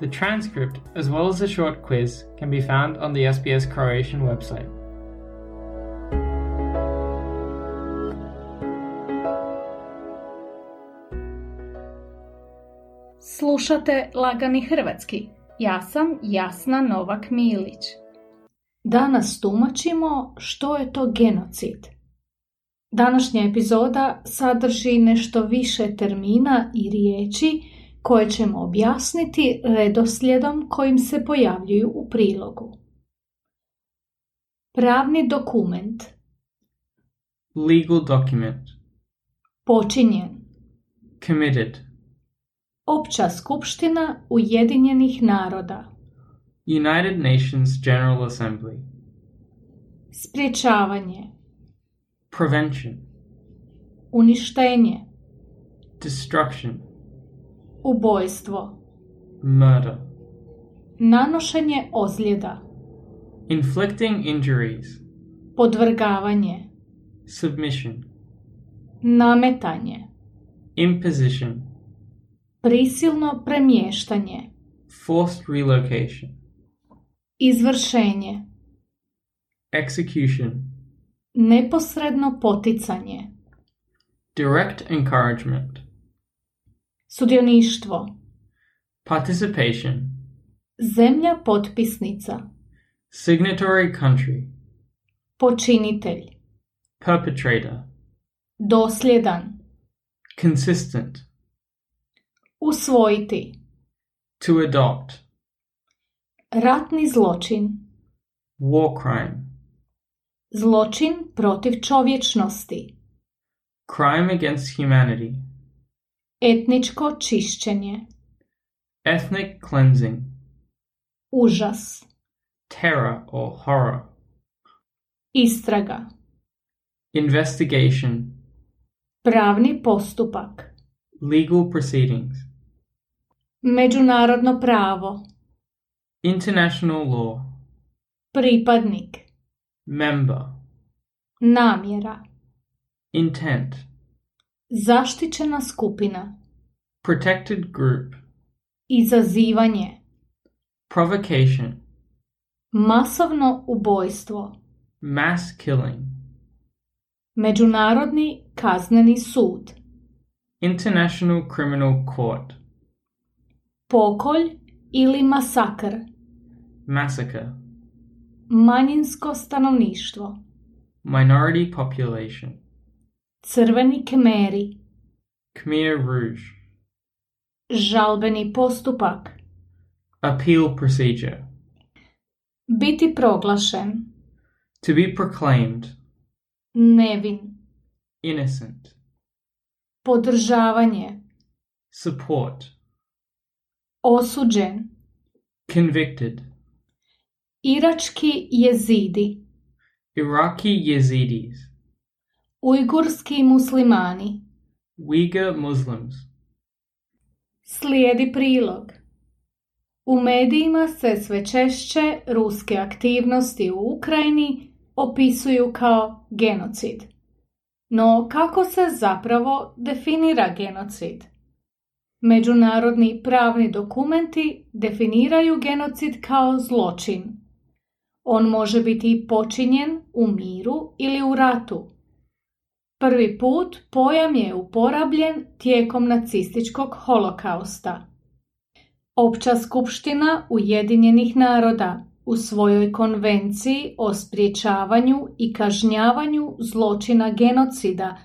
The transcript, as well as a short quiz, can be found on the SBS Croatian website. Slušate Lagani Hrvatski. Ja sam Jasna Novak Milić. Danas tumačimo što je to genocid. Današnja epizoda sadrži nešto više termina i riječi koje ćemo objasniti redoslijedom kojim se pojavljuju u prilogu. Pravni dokument Legal document. počinjen Committed. Opća skupština Ujedinjenih naroda United Nations General Assembly. Spriječavanje Prevention. Uništenje Destruction. Ubojstvo Murder. Nanošenje ozljeda Inflicting injuries. Podvrgavanje Submission. Nametanje Imposition. Prisilno premještanje Forced relocation. Izvršenje Execution. Neposredno poticanje Direct encouragement. Sudioništvo Participation. Zemlja potpisnica Signatory country. Počinitelj Perpetrator. Dosljedan Consistent. Usvojiti To adopt. Ratni zločin War crime. Zločin protiv čovječnosti Crime against humanity. Etničko čišćenje Ethnic cleansing. Užas Terror or horror. Istraga Investigation. Pravni postupak Legal proceedings. Međunarodno pravo International law. Pripadnik Member. Namjera Intent. Zaštićena skupina Protected group. Izazivanje Provocation. Masovno ubojstvo Mass killing. Međunarodni kazneni sud International criminal court. Pokolj ili masakr Massacre. Manjinsko stanovništvo Minority population. Crveni kmeri Khmer Rouge. Žalbeni postupak Appeal procedure. Biti proglašen To be proclaimed. Nevin Innocent. Podržavanje Support. Osuđen Convicted. Irački jezidi Iraqi Yazidis. Ujgurski muslimani Uyghur Muslims. Slijedi prilog. U medijima se sve češće ruske aktivnosti u Ukrajini opisuju kao genocid. No kako se zapravo definira genocid? Međunarodni pravni dokumenti definiraju genocid kao zločin. On može biti počinjen u miru ili u ratu. Prvi put pojam je uporabljen tijekom nacističkog holokausta. Opća skupština Ujedinjenih naroda u svojoj konvenciji o spriječavanju i kažnjavanju zločina genocida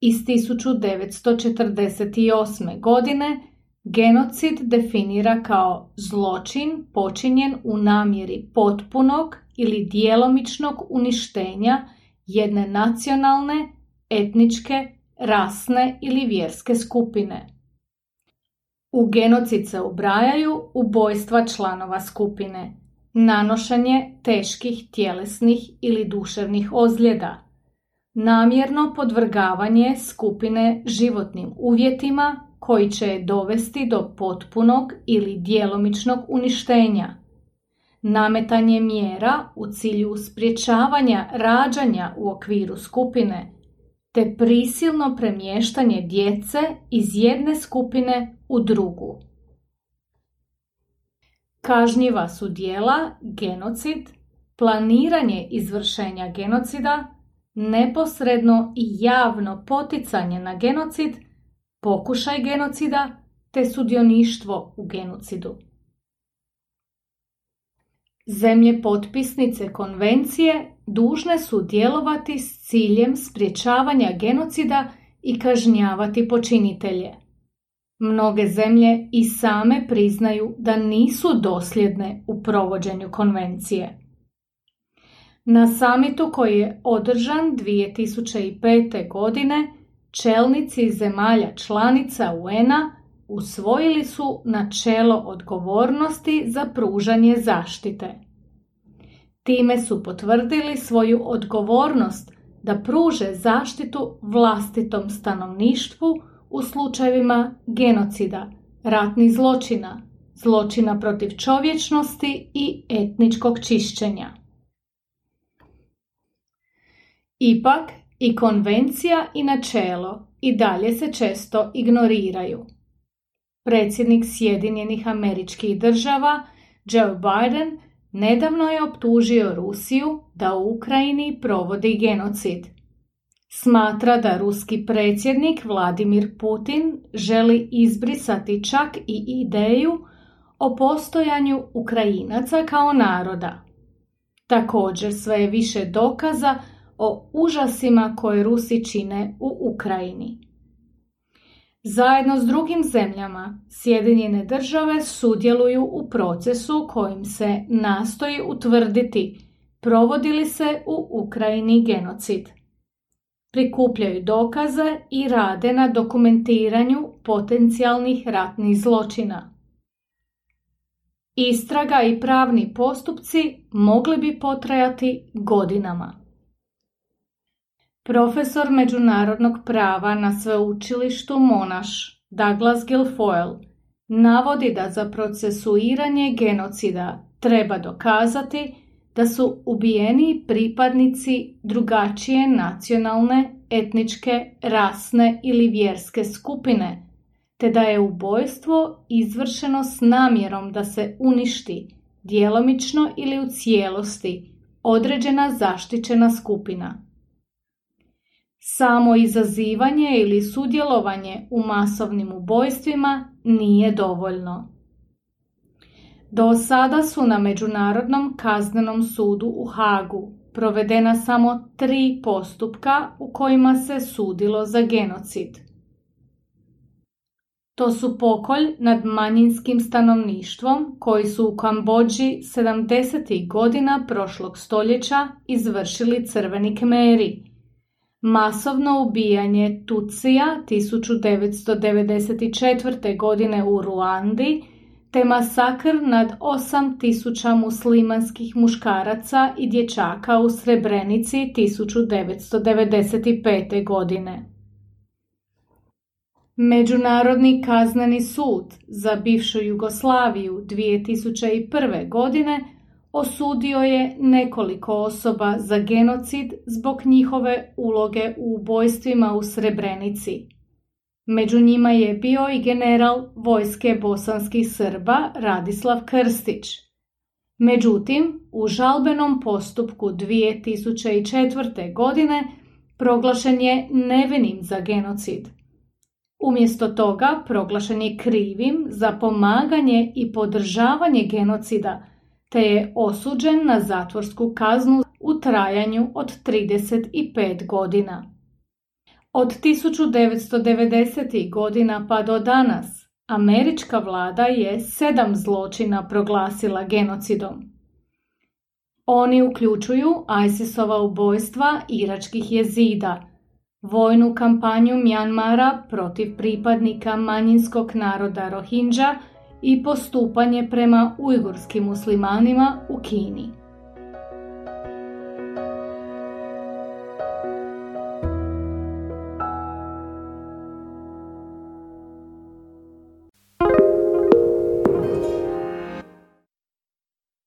iz 1948. godine genocid definira kao zločin počinjen u namjeri potpunog ili djelomičnog uništenja jedne nacionalne, etničke, rasne ili vjerske skupine. U genocid se ubrajaju ubojstva članova skupine, nanošenje teških tjelesnih ili duševnih ozljeda, namjerno podvrgavanje skupine životnim uvjetima koji će je dovesti do potpunog ili djelomičnog uništenja, nametanje mjera u cilju spriječavanja rađanja u okviru skupine, te prisilno premještanje djece iz jedne skupine u drugu. Kažnjiva su dijela genocid, planiranje izvršenja genocida, neposredno i javno poticanje na genocid, pokušaj genocida te sudioništvo u genocidu. Zemlje potpisnice konvencije dužne su djelovati s ciljem spriječavanja genocida i kažnjavati počinitelje. Mnoge zemlje i same priznaju da nisu dosljedne u provođenju konvencije. Na samitu koji je održan 2005. godine, čelnici zemalja članica UN-a usvojili su načelo odgovornosti za pružanje zaštite. Time su potvrdili svoju odgovornost da pruže zaštitu vlastitom stanovništvu u slučajevima genocida, ratnih zločina, zločina protiv čovječnosti i etničkog čišćenja. Ipak i konvencija i načelo i dalje se često ignoriraju. Predsjednik Sjedinjenih američkih država Joe Biden nedavno je optužio Rusiju da u Ukrajini provodi genocid. Smatra da ruski predsjednik Vladimir Putin želi izbrisati čak i ideju o postojanju Ukrajinaca kao naroda. Također sve je više dokaza o užasima koje Rusi čine u Ukrajini. Zajedno s drugim zemljama, Sjedinjene države sudjeluju u procesu kojim se nastoji utvrditi provodi li se u Ukrajini genocid. Prikupljaju dokaze i rade na dokumentiranju potencijalnih ratnih zločina. Istraga i pravni postupci mogli bi potrajati godinama. Profesor međunarodnog prava na sveučilištu Monaš Douglas Guilfoyle navodi da za procesuiranje genocida treba dokazati da su ubijeni pripadnici drugačije nacionalne, etničke, rasne ili vjerske skupine, te da je ubojstvo izvršeno s namjerom da se uništi, djelomično ili u cijelosti, određena zaštićena skupina. Samo izazivanje ili sudjelovanje u masovnim ubojstvima nije dovoljno. Do sada su na Međunarodnom kaznenom sudu u Hagu provedena samo tri postupka u kojima se sudilo za genocid. To su pokolj nad manjinskim stanovništvom koji su u Kambođi 70. godina prošlog stoljeća izvršili crveni kmeri, Masovno ubijanje Tucija 1994. godine u Ruandi te masakr nad 8000 muslimanskih muškaraca i dječaka u Srebrenici 1995. godine. Međunarodni kazneni sud za bivšu Jugoslaviju 2001. godine osudio je nekoliko osoba za genocid zbog njihove uloge u ubojstvima u Srebrenici. Među njima je bio i general vojske bosanskih Srba Radislav Krstić. Međutim, u žalbenom postupku 2004. godine proglašen je nevinim za genocid. Umjesto toga proglašen je krivim za pomaganje i podržavanje genocida te je osuđen na zatvorsku kaznu u trajanju od 35 godina. Od 1990. godina pa do danas američka vlada je sedam zločina proglasila genocidom. Oni uključuju ISISova ubojstva iračkih jezida, vojnu kampanju Mjanmara protiv pripadnika manjinskog naroda Rohingya i postupanje prema ujgurskim muslimanima u Kini.